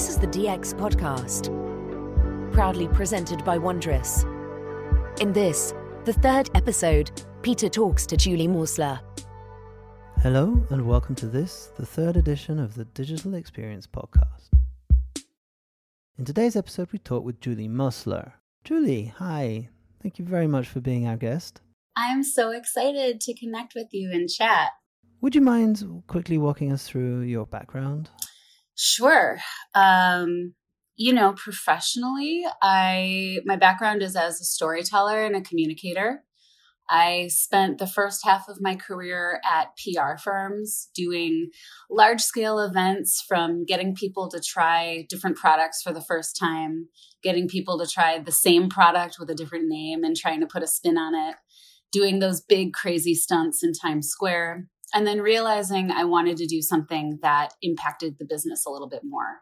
This is the DX Podcast, proudly presented by Wondrous. In this, the third episode, Peter talks to Julie Morsler. Hello, and welcome to this, the third edition of the Digital Experience Podcast. In today's episode, we talk with Julie Morsler. Julie, hi. Thank you very much for being our guest. I'm so excited to connect with you and chat. Would you mind quickly walking us through your background? Sure. Um, you know, professionally, I my background is as a storyteller and a communicator. I spent the first half of my career at PR firms doing large scale events from getting people to try different products for the first time, getting people to try the same product with a different name and trying to put a spin on it, doing those big crazy stunts in Times Square, and then realizing I wanted to do something that impacted the business a little bit more.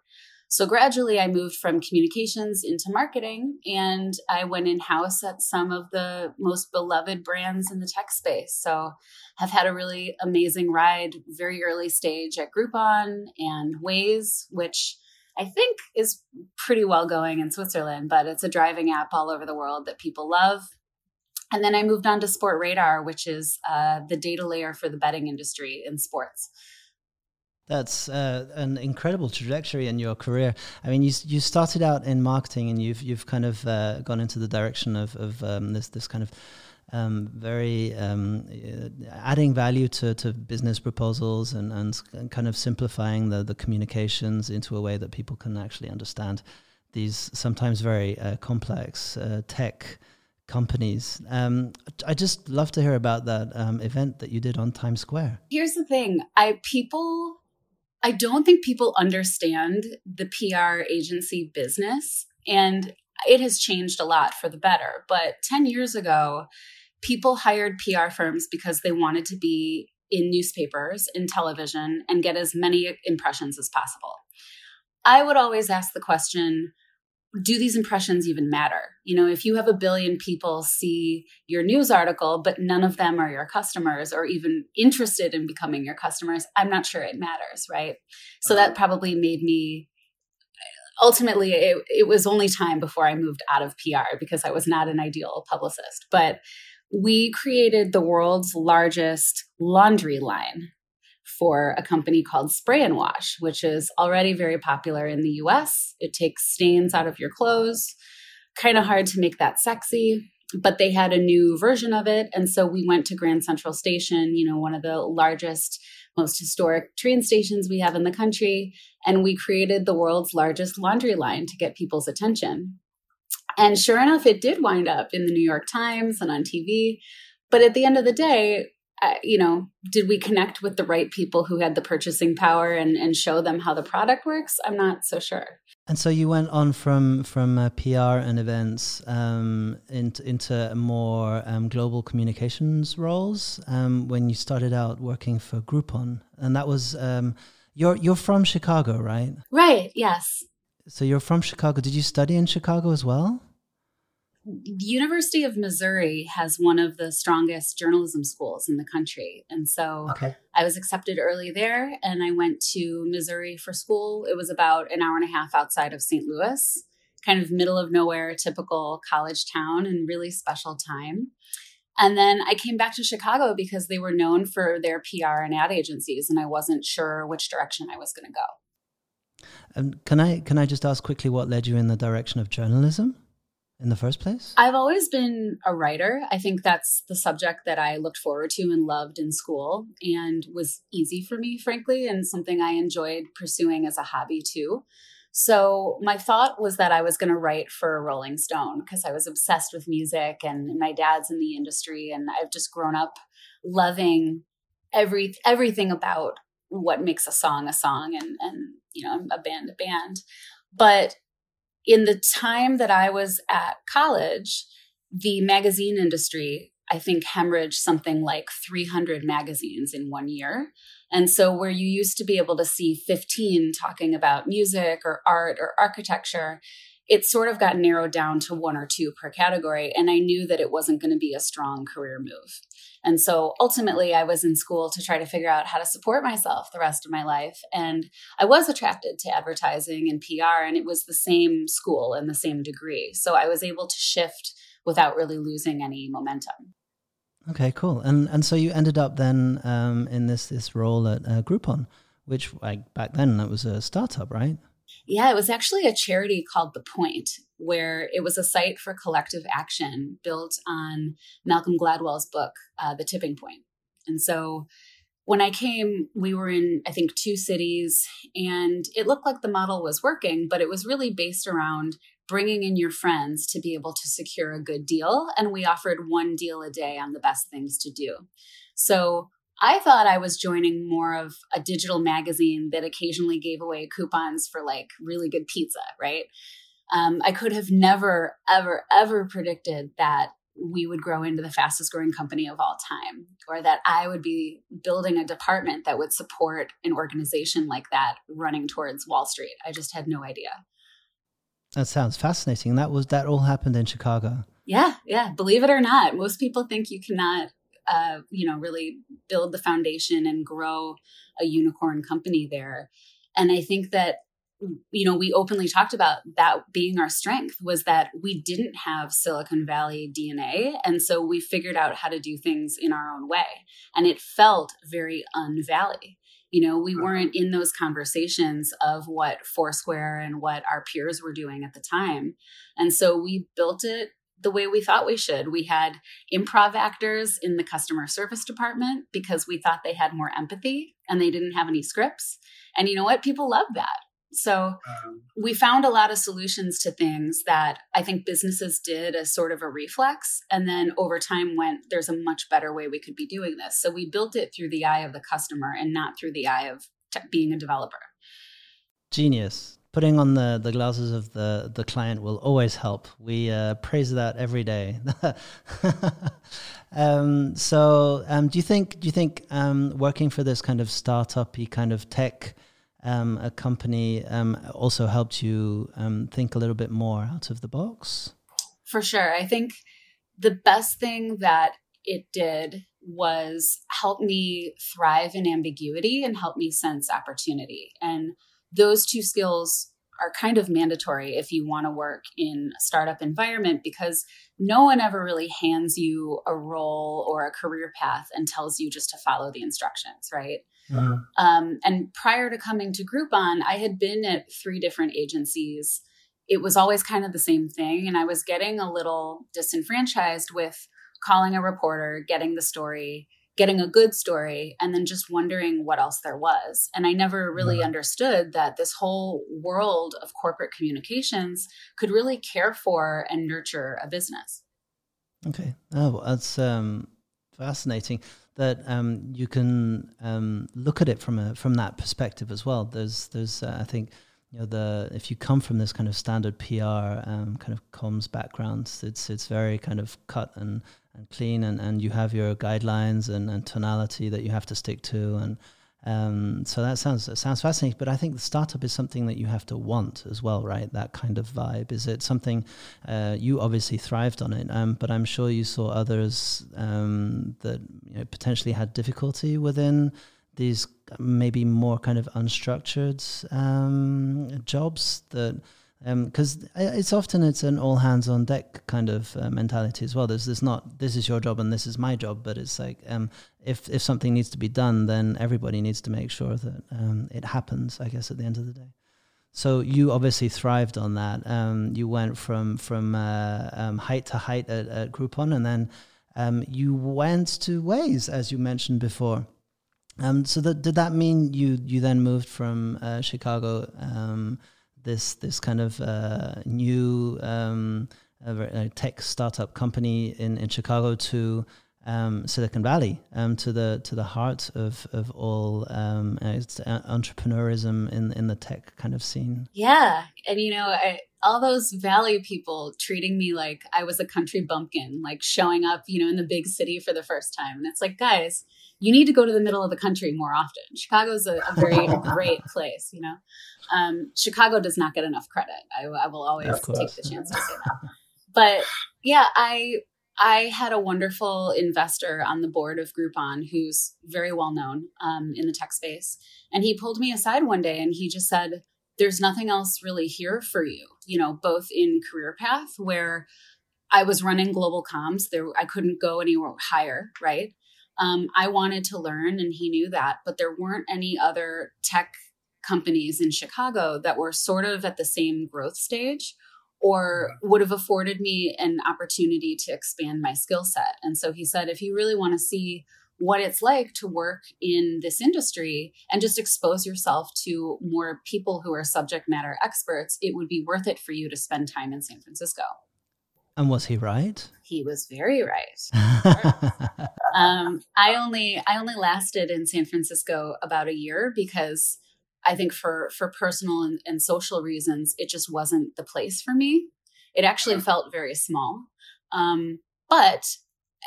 So gradually, I moved from communications into marketing, and I went in house at some of the most beloved brands in the tech space. So, have had a really amazing ride, very early stage at Groupon and Waze, which I think is pretty well going in Switzerland, but it's a driving app all over the world that people love. And then I moved on to Sportradar, which is uh, the data layer for the betting industry in sports. That's uh, an incredible trajectory in your career. I mean, you you started out in marketing, and you've you've kind of uh, gone into the direction of of um, this this kind of um, very um, uh, adding value to, to business proposals and, and kind of simplifying the, the communications into a way that people can actually understand these sometimes very uh, complex uh, tech companies. Um, I just love to hear about that um, event that you did on Times Square. Here's the thing: I people, I don't think people understand the PR agency business, and it has changed a lot for the better. But ten years ago, people hired PR firms because they wanted to be in newspapers, in television, and get as many impressions as possible. I would always ask the question do these impressions even matter? You know, if you have a billion people see your news article, but none of them are your customers or even interested in becoming your customers, I'm not sure it matters, right? So that uh-huh. probably made me ultimately it, it was only time before I moved out of PR because I was not an ideal publicist. But we created the world's largest laundry line for a company called Spray 'n Wash, which is already very popular in the US. It takes stains out of your clothes. Kind of hard to make that sexy, but they had a new version of it. And so we went to Grand Central Station, you know, one of the largest, most historic train stations we have in the country. And we created the world's largest laundry line to get people's attention. And sure enough, it did wind up in the New York Times and on TV. But at the end of the day, uh, you know, did we connect with the right people who had the purchasing power and, and show them how the product works? I'm not so sure. And so you went on from from uh, PR and events um, into into more um, global communications roles um, when you started out working for Groupon, and that was um, you're you're from Chicago, right? Right. Yes. So you're from Chicago. Did you study in Chicago as well? The University of Missouri has one of the strongest journalism schools in the country. And so okay. I was accepted early there and I went to Missouri for school. It was about an hour and a half outside of St. Louis, kind of middle of nowhere, typical college town and really special time. And then I came back to Chicago because they were known for their PR and ad agencies and I wasn't sure which direction I was going to go. Um, can I can I just ask quickly what led you in the direction of journalism? In the first place? I've always been a writer. I think that's the subject that I looked forward to and loved in school and was easy for me, frankly, and something I enjoyed pursuing as a hobby too. So my thought was that I was going to write for Rolling Stone because I was obsessed with music and my dad's in the industry and I've just grown up loving every everything about what makes a song a song and and you know a band a band. But in the time that I was at college, the magazine industry, I think, hemorrhaged something like 300 magazines in one year. And so, where you used to be able to see 15 talking about music or art or architecture, it sort of got narrowed down to one or two per category. And I knew that it wasn't going to be a strong career move. And so ultimately, I was in school to try to figure out how to support myself the rest of my life. And I was attracted to advertising and PR, and it was the same school and the same degree. So I was able to shift without really losing any momentum. Okay, cool. And and so you ended up then um, in this this role at uh, Groupon, which like back then that was a startup, right? Yeah, it was actually a charity called The Point, where it was a site for collective action built on Malcolm Gladwell's book, uh, The Tipping Point. And so when I came, we were in, I think, two cities, and it looked like the model was working, but it was really based around bringing in your friends to be able to secure a good deal. And we offered one deal a day on the best things to do. So I thought I was joining more of a digital magazine that occasionally gave away coupons for like really good pizza, right? Um, I could have never, ever, ever predicted that we would grow into the fastest growing company of all time, or that I would be building a department that would support an organization like that running towards Wall Street. I just had no idea. That sounds fascinating. That was that all happened in Chicago. Yeah, yeah. Believe it or not, most people think you cannot uh, you know, really build the foundation and grow a unicorn company there. And I think that you know we openly talked about that being our strength was that we didn't have silicon valley dna and so we figured out how to do things in our own way. And it felt very unvalley. You know we weren't in those conversations of what foursquare and what our peers were doing at the time. And so we built it the way we thought we should. We had improv actors in the customer service department because we thought they had more empathy and they didn't have any scripts. And you know what? People love that. So um, we found a lot of solutions to things that I think businesses did as sort of a reflex. And then over time went, there's a much better way we could be doing this. So we built it through the eye of the customer and not through the eye of t- being a developer. Genius putting on the, the glasses of the, the client will always help. We uh, praise that every day. um, so, um, do you think do you think um, working for this kind of startup-y kind of tech um, a company um, also helped you um, think a little bit more out of the box? For sure, I think the best thing that it did was help me thrive in ambiguity and help me sense opportunity and those two skills are kind of mandatory if you want to work in a startup environment because no one ever really hands you a role or a career path and tells you just to follow the instructions, right? Mm-hmm. Um, and prior to coming to Groupon, I had been at three different agencies. It was always kind of the same thing. And I was getting a little disenfranchised with calling a reporter, getting the story, getting a good story and then just wondering what else there was. And I never really understood that this whole world of corporate communications could really care for and nurture a business. Okay. Oh, that's um, fascinating that um, you can um, look at it from a from that perspective as well. There's there's uh, I think you know the if you come from this kind of standard PR um, kind of comms background, it's it's very kind of cut and and clean and, and you have your guidelines and, and tonality that you have to stick to and um, so that sounds that sounds fascinating. But I think the startup is something that you have to want as well right? That kind of vibe. Is it something uh, you obviously thrived on it um, but I'm sure you saw others um, that you know, potentially had difficulty within these maybe more kind of unstructured um, jobs that because um, it's often it's an all hands on deck kind of uh, mentality as well. There's this not this is your job and this is my job, but it's like um, if if something needs to be done, then everybody needs to make sure that um, it happens. I guess at the end of the day. So you obviously thrived on that. Um, you went from from uh, um, height to height at, at Groupon, and then um, you went to Waze, as you mentioned before. so that, did that mean you you then moved from uh, Chicago? This this kind of uh, new um, tech startup company in, in Chicago to um, Silicon Valley, um, to the to the heart of of all um, uh, entrepreneurism in in the tech kind of scene. Yeah, and you know, I, all those valley people treating me like I was a country bumpkin, like showing up, you know, in the big city for the first time. And it's like, guys, you need to go to the middle of the country more often. Chicago's a, a very great place, you know. Um, Chicago does not get enough credit. I, I will always take the chance to say that. But yeah, I I had a wonderful investor on the board of Groupon who's very well known um, in the tech space, and he pulled me aside one day and he just said, "There's nothing else really here for you, you know, both in career path where." I was running global comms. There, I couldn't go anywhere higher, right? Um, I wanted to learn, and he knew that, but there weren't any other tech companies in Chicago that were sort of at the same growth stage or would have afforded me an opportunity to expand my skill set. And so he said, if you really want to see what it's like to work in this industry and just expose yourself to more people who are subject matter experts, it would be worth it for you to spend time in San Francisco. And was he right? He was very right. um, I only I only lasted in San Francisco about a year because I think for for personal and, and social reasons, it just wasn't the place for me. It actually felt very small, um, but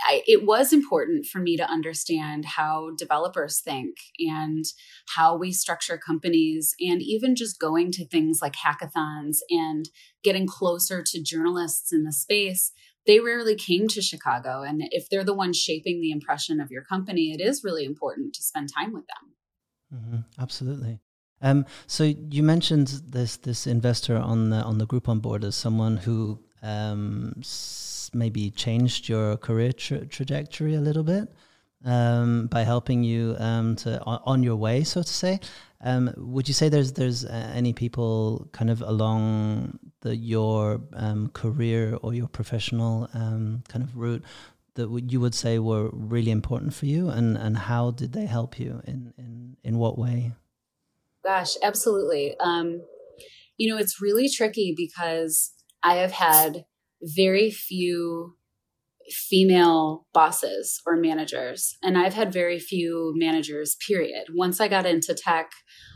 I, it was important for me to understand how developers think and how we structure companies, and even just going to things like hackathons and getting closer to journalists in the space. They rarely came to Chicago. And if they're the ones shaping the impression of your company, it is really important to spend time with them. Mm-hmm. Absolutely. Um, so you mentioned this this investor on the on the Groupon board as someone who um, maybe changed your career tra- trajectory a little bit um, by helping you um, to on, on, your way, so to say. Um, would you say there's there's uh, any people kind of along the your um, career or your professional kind of route that you would say were really important for you, and and how did they help you in in in what way? Gosh, absolutely. Um, you know, it's really tricky because I have had very few female bosses or managers, and I've had very few managers, period. Once I got into tech,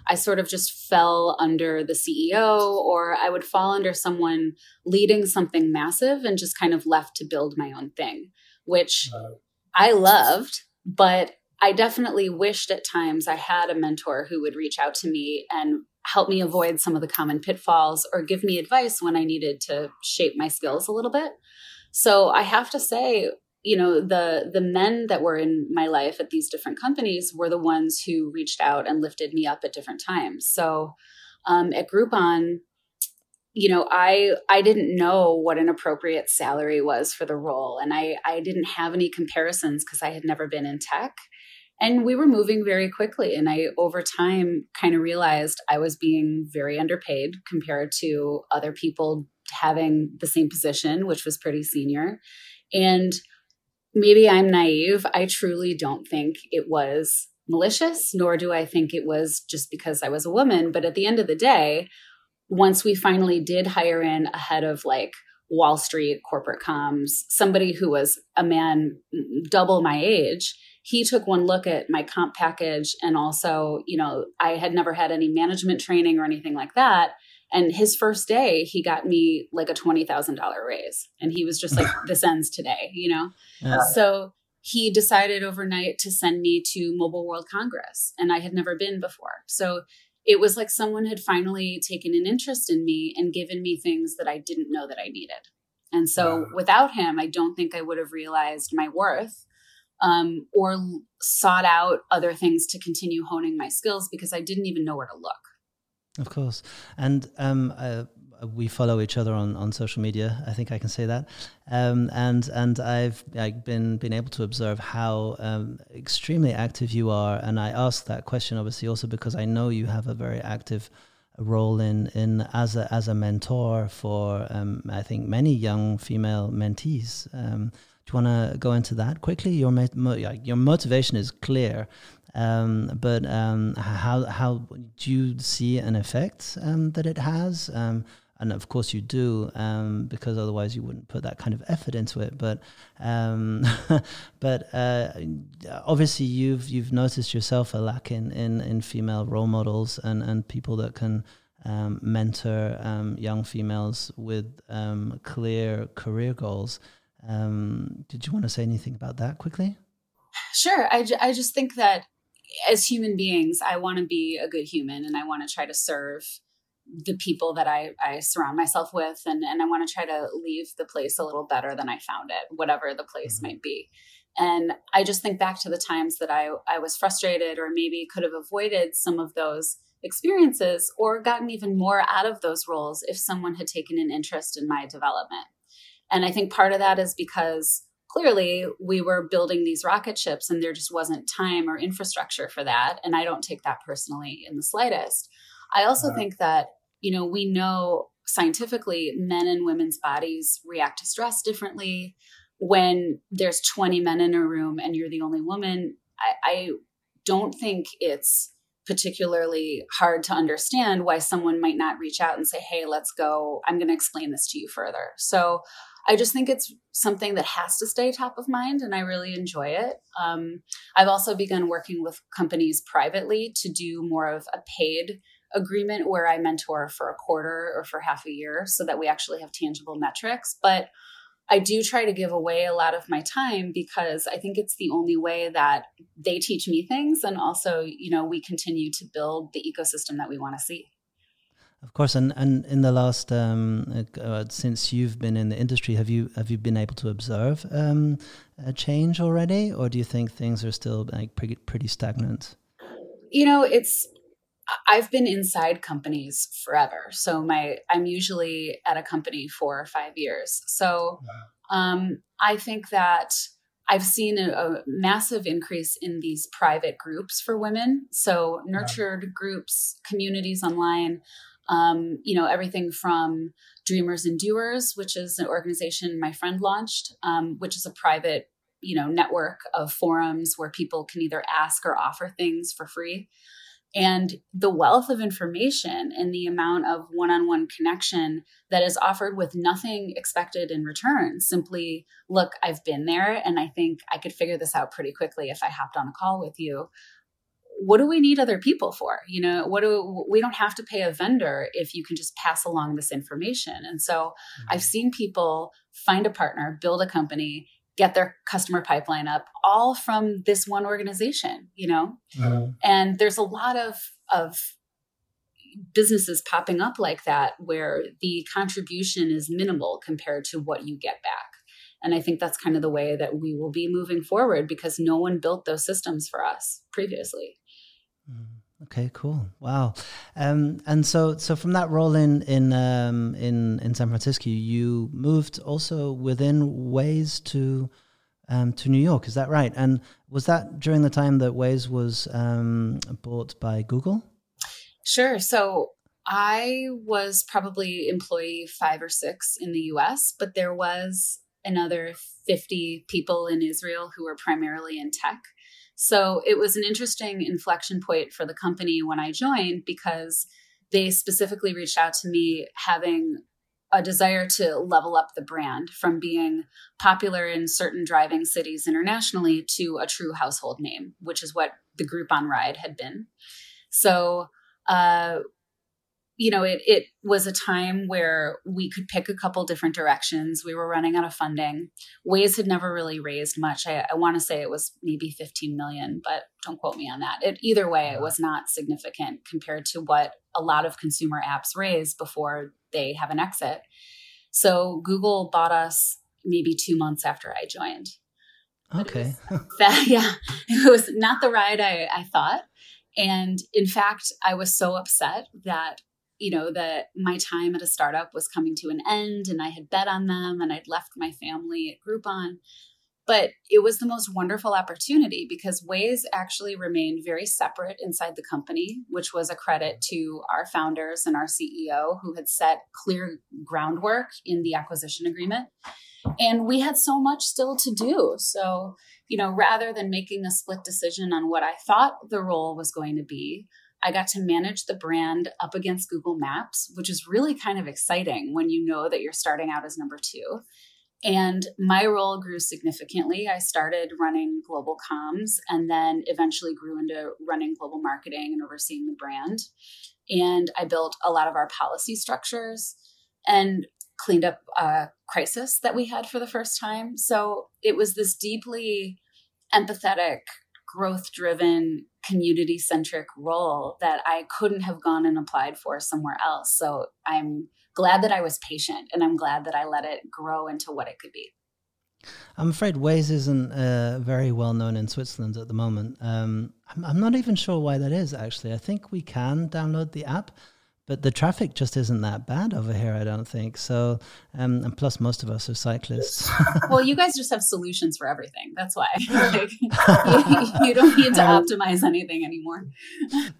I sort of just fell under the CEO, or I would fall under someone leading something massive and just kind of left to build my own thing, which uh, I loved, but I definitely wished at times I had a mentor who would reach out to me and help me avoid some of the common pitfalls or give me advice when I needed to shape my skills a little bit. So I have to say, you know, the the men that were in my life at these different companies were the ones who reached out and lifted me up at different times. So um, at Groupon, you know i i didn't know what an appropriate salary was for the role and i i didn't have any comparisons because i had never been in tech and we were moving very quickly. And I, over time, kind of realized I was being very underpaid compared to other people having the same position, which was pretty senior. And maybe I'm naive. I truly don't think it was malicious, nor do I think it was just because I was a woman. But at the end of the day, once we finally did hire in a head of like Wall Street corporate comms, somebody who was a man mm, double my age, he took one look at my comp package and also, you know, I had never had any management training or anything like that. And his first day, he got me like a $20,000 raise. And he was just like, this ends today, you know? Yeah. So he decided overnight to send me to Mobile World Congress. And I had never been before. So it was like someone had finally taken an interest in me and given me things that I didn't know that I needed. And so without him, I don't think I would have realized my worth um, or sought out other things to continue honing my skills because I didn't even know where to look. Of course. And um, uh, we follow each other on, on social media. I think I can say that. Um, and and I've like, been been able to observe how um, extremely active you are. And I ask that question obviously also because I know you have a very active role in in as a as a mentor for um, I think many young female mentees. Do you want to go into that quickly? Your your motivation is clear, um, but um, how how do you see an effect um, that it has? Um, and of course you do, um, because otherwise you wouldn't put that kind of effort into it. But um, but uh, obviously you've you've noticed yourself a lack in, in, in female role models and, and people that can mentor young females with clear career goals. Um, did you want to say anything about that quickly? Sure. I, I just think that as human beings, I want to be a good human and I want to try to serve the people that I, I surround myself with and, and I want to try to leave the place a little better than I found it, whatever the place mm-hmm. might be. And I just think back to the times that I, I was frustrated or maybe could have avoided some of those experiences or gotten even more out of those roles if someone had taken an interest in my development. And I think part of that is because clearly we were building these rocket ships and there just wasn't time or infrastructure for that. And I don't take that personally in the slightest. I also uh-huh. think that, you know, we know scientifically men and women's bodies react to stress differently when there's 20 men in a room and you're the only woman, I, I don't think it's particularly hard to understand why someone might not reach out and say, Hey, let's go. I'm going to explain this to you further. So I just think it's something that has to stay top of mind, and I really enjoy it. Um, I've also begun working with companies privately to do more of a paid agreement where I mentor for a quarter or for half a year so that we actually have tangible metrics. But I do try to give away a lot of my time because I think it's the only way that they teach me things and also, you know, we continue to build the ecosystem that we want to see. Of course, and, and in the last um, uh, since you've been in the industry, have you have you been able to observe um, a change already, or do you think things are still like pretty pretty stagnant? You know, it's I've been inside companies forever. So my I'm usually at a company for five years. So um, I think that I've seen a, a, massive increase in these private groups for women. So nurtured groups, communities online. Um, you know everything from Dreamers and Doers, which is an organization my friend launched, um, which is a private you know network of forums where people can either ask or offer things for free. And the wealth of information and the amount of one-on-one connection that is offered with nothing expected in return simply look i've been there and i think i could figure this out pretty quickly if i hopped on a call with you what do we need other people for you know what do we don't have to pay a vendor if you can just pass along this information and so mm-hmm. i've seen people find a partner build a company get their customer pipeline up all from this one organization you know uh-huh. and there's a lot of of businesses popping up like that where the contribution is minimal compared to what you get back and i think that's kind of the way that we will be moving forward because no one built those systems for us previously. Okay, cool. Wow. Um, and so, so from that role in in um, in in San Francisco, you moved also within Waze to um, to New York. Is that right? And was that during the time that Waze was um, bought by Google? Sure. So I was probably employee five or six in the U.S., but there was another 50 people in Israel who were primarily in tech. So it was an interesting inflection point for the company when I joined because they specifically reached out to me having a desire to level up the brand from being popular in certain driving cities internationally to a true household name, which is what the Groupon ride had been. So uh, you know, it it was a time where we could pick a couple different directions. We were running out of funding. Waze had never really raised much. I, I want to say it was maybe 15 million, but don't quote me on that. It, either way, it was not significant compared to what a lot of consumer apps raise before they have an exit. So Google bought us maybe two months after I joined. Okay. that, yeah, it was not the ride I, I thought. And in fact, I was so upset that you know that my time at a startup was coming to an end and i had bet on them and i'd left my family at groupon. But it was the most wonderful opportunity because Waze actually remained very separate inside the company which was a credit to our founders and our ceo who had set clear groundwork in the acquisition agreement. And we had so much still to do. So you know rather than making a split decision on what i thought the role was going to be I got to manage the brand up against Google Maps, which is really kind of exciting when you know that you're starting out as number two. And my role grew significantly. I started running global comms and then eventually grew into running global marketing and overseeing the brand. And I built a lot of our policy structures and cleaned up a crisis that we had for the first time. So it was this deeply empathetic, growth driven, community centric role that I couldn't have gone and applied for somewhere else. So I'm glad that I was patient and I'm glad that I let it grow into what it could be. I'm afraid Waze isn't uh, very well known in Switzerland at the moment. Um, I'm, I'm, not even sure why that is, actually. I think we can download the app, but the traffic just isn't that bad over here, I don't think. So, um, and plus, most of us are cyclists. well, you guys just have solutions for everything. That's why. like, you, you, don't need to optimize anything anymore.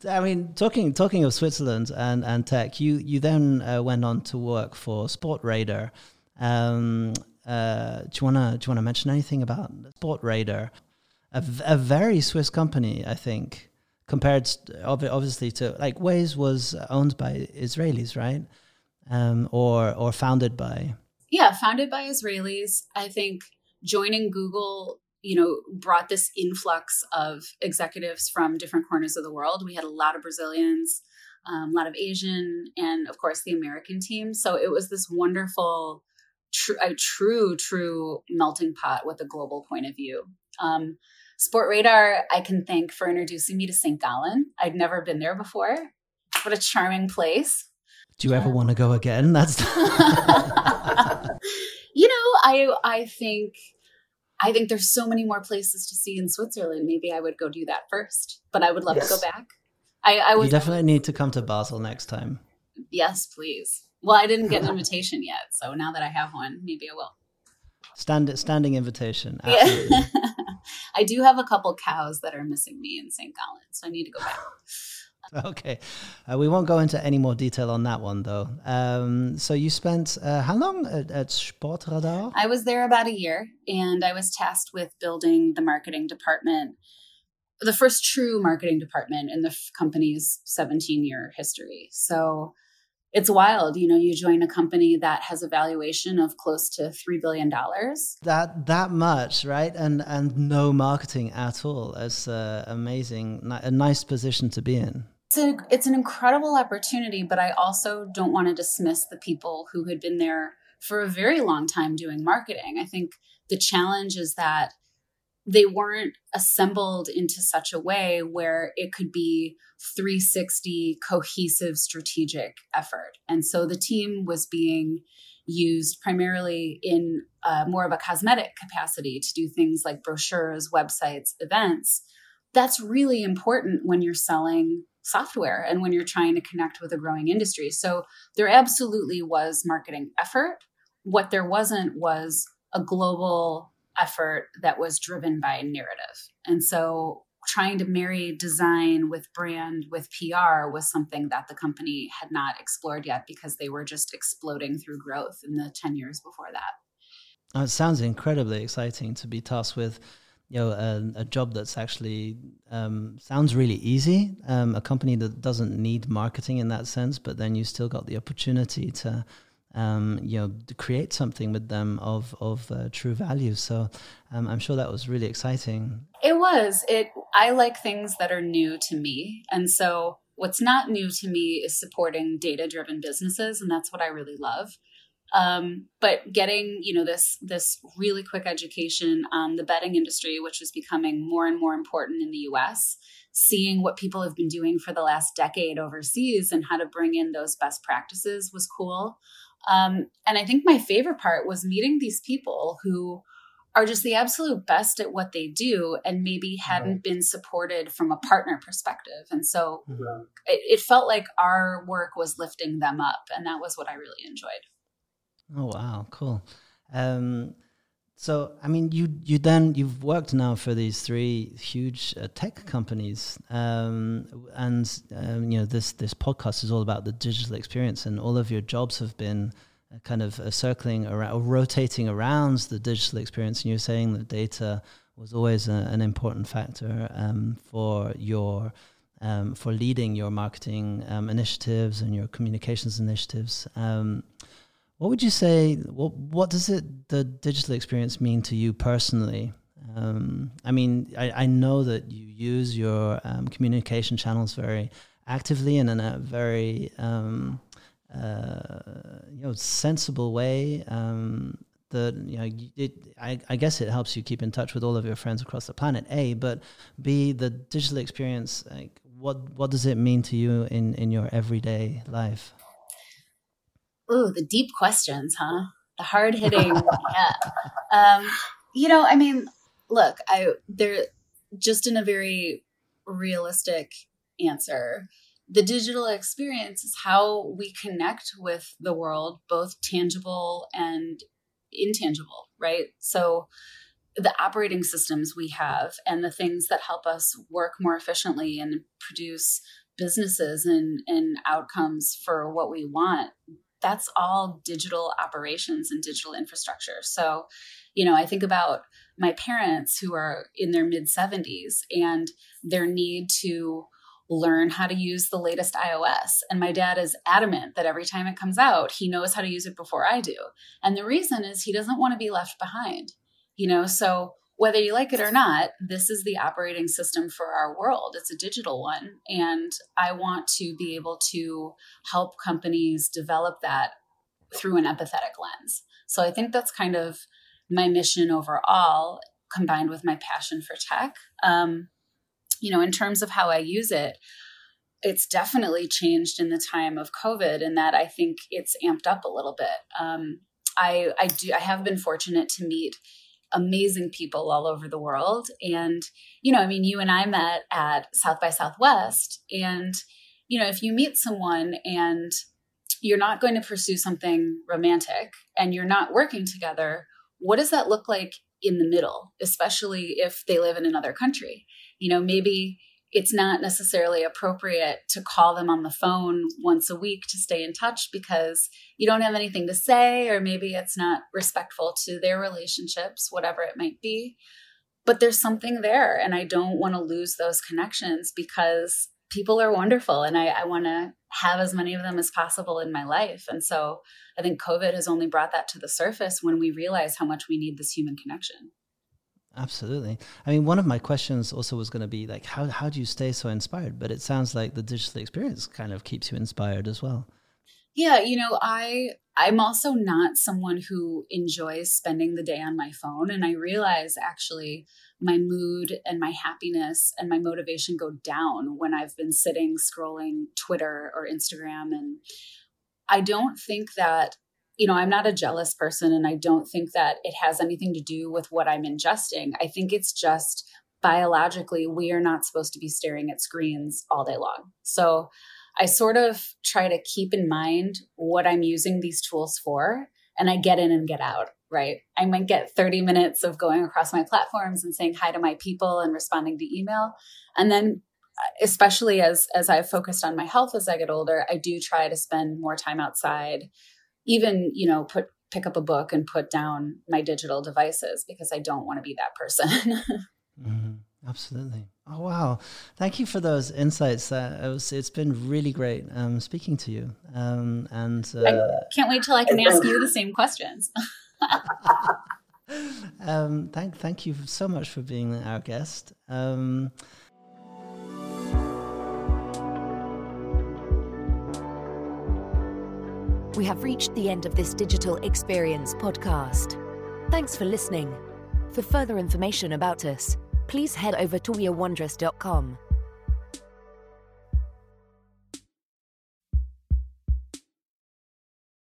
I mean, talking talking of Switzerland and, and tech, you, you then uh, went on to work for Sportradar. Um, uh, do you wanna do you wanna mention anything about Sportradar? A, a very Swiss company, I think compared obviously to like Waze was owned by Israelis, right? Um, or or founded by yeah, founded by Israelis. I think joining Google, you know, brought this influx of executives from different corners of the world. We had a lot of Brazilians, um, a lot of Asian, and of course the American team. So it was this wonderful, a true, true melting pot with a global point of view. Um, Sportradar, I can thank for introducing me to St. Gallen. I'd never been there before. What a charming place. Do you ever um, want to go again? That's You know, I I think I think there's so many more places to see in Switzerland. Maybe I would go do that first. But I would love yes. to go back. I, I would You definitely need to come to Basel next time. Yes, please. Well, I didn't get an invitation yet, so now that I have one, maybe I will. Stand, standing invitation. Absolutely. Yeah. I do have a couple cows that are missing me in St. Gallen, so I need to go back. Okay, uh, we won't go into any more detail on that one though. Um, so you spent uh, how long at, at Sportradar? I was there about a year, and I was tasked with building the marketing department, the first true marketing department in the f- company's 17 year history. So it's wild. You know, you join a company that has a valuation of close to three billion dollars. That that much, right? And and no marketing at all. It's uh, amazing, a nice position to be in. It's a, it's an incredible opportunity, but I also don't want to dismiss the people who had been there for a very long time doing marketing. I think the challenge is that they weren't assembled into such a way where it could be 360 cohesive strategic effort. And so the team was being used primarily in uh, more of a cosmetic capacity to do things like brochures, websites, events. That's really important when you're selling software and when you're trying to connect with a growing industry. So there absolutely was marketing effort. What there wasn't was a global effort that was driven by narrative. And so trying to marry design with brand with PR was something that the company had not explored yet because they were just exploding through growth in the 10 years before that. Oh, it sounds incredibly exciting to be tasked with you know a, a job that's actually um, sounds really easy um, a company that doesn't need marketing in that sense but then you still got the opportunity to um, you know, create something with them of of uh, true value. So um, I'm sure that was really exciting. It was. It. I like things that are new to me, and so what's not new to me is supporting data driven businesses, and that's what I really love. Um, but getting you know this this really quick education on the betting industry, which is becoming more and more important in the U.S., seeing what people have been doing for the last decade overseas and how to bring in those best practices was cool. Um, and I think my favorite part was meeting these people who are just the absolute best at what they do and maybe hadn't right. been supported from a partner perspective. And so mm-hmm. it, it, felt like our work was lifting them up. And that was what I really enjoyed. Oh, wow. Cool. Um, so, I mean, you you then you've worked now for these three huge uh, tech companies, um, and um, you know this this podcast is all about the digital experience, and all of your jobs have been uh, kind of uh, circling around, or rotating around the digital experience. And you're saying that data was always a, an important factor um, for your um, for leading your marketing um, initiatives and your communications initiatives. What would you say? What What does it the digital experience mean to you personally? Um, I mean, I, I know that you use your um, communication channels very actively and in a very um, uh, you know sensible way. Um, that you know, it, I, I guess it helps you keep in touch with all of your friends across the planet. A, but B, the digital experience. Like, what what does it mean to you in in your everyday life? Ooh, the deep questions, huh? The hard hitting. yeah. Um, you know, I mean, look, I there just in a very realistic answer. The digital experience is how we connect with the world, both tangible and intangible, right? So the operating systems we have and the things that help us work more efficiently and produce businesses and, and outcomes for what we want that's all digital operations and digital infrastructure. So, you know, I think about my parents who are in their mid 70s and their need to learn how to use the latest iOS. And my dad is adamant that every time it comes out, he knows how to use it before I do. And the reason is he doesn't want to be left behind. You know, so whether you like it or not, this is the operating system for our world. It's a digital one. And I want to be able to help companies develop that through an empathetic lens. So I think that's kind of my mission overall, combined with my passion for tech. Um, you know, in terms of how I use it, it's definitely changed in the time of COVID, in that I think it's amped up a little bit. Um, I, I do I have been fortunate to meet amazing people all over the world. And, you know, I mean, you and I met at South by Southwest. And, you know, if you meet someone and you're not going to pursue something romantic and you're not working together, what does that look like in the middle, especially if they live in another country? You know, maybe it's not necessarily appropriate to call them on the phone once a week to stay in touch because you don't have anything to say, or maybe it's not respectful to their relationships, whatever it might be. But there's something there, and I don't want to lose those connections because people are wonderful and I, I want to have as many of them as possible in my life. And so I think COVID has only brought that to the surface when we realize how much we need this human connection. Absolutely. I mean, one of my questions also was going to be like, how, how do you stay so inspired? But it sounds like the digital experience kind of keeps you inspired as well. Yeah, you know, I I'm also not someone who enjoys spending the day on my phone and I realize actually my mood and my happiness and my motivation go down when I've been sitting scrolling Twitter or Instagram and I don't think that you know, I'm not a jealous person and I don't think that it has anything to do with what I'm ingesting. I think it's just biologically, we are not supposed to be staring at screens all day long. So I sort of try to keep in mind what I'm using these tools for and I get in and get out, right? I might get 30 minutes of going across my platforms and saying hi to my people and responding to email. And then especially as as I've focused on my health as I get older, I do try to spend more time outside even you know put pick up a book and put down my digital devices because I don't want to be that person. mm-hmm. Absolutely. Oh wow! Thank you for those insights. Uh, it was, it's been really great um, speaking to you. Um, and uh, I can't wait till I can ask you the same questions. um, thank thank you so much for being our guest. Um, we have reached the end of this digital experience podcast. Thanks for listening. For further information about us, please head over to wearewondrous.com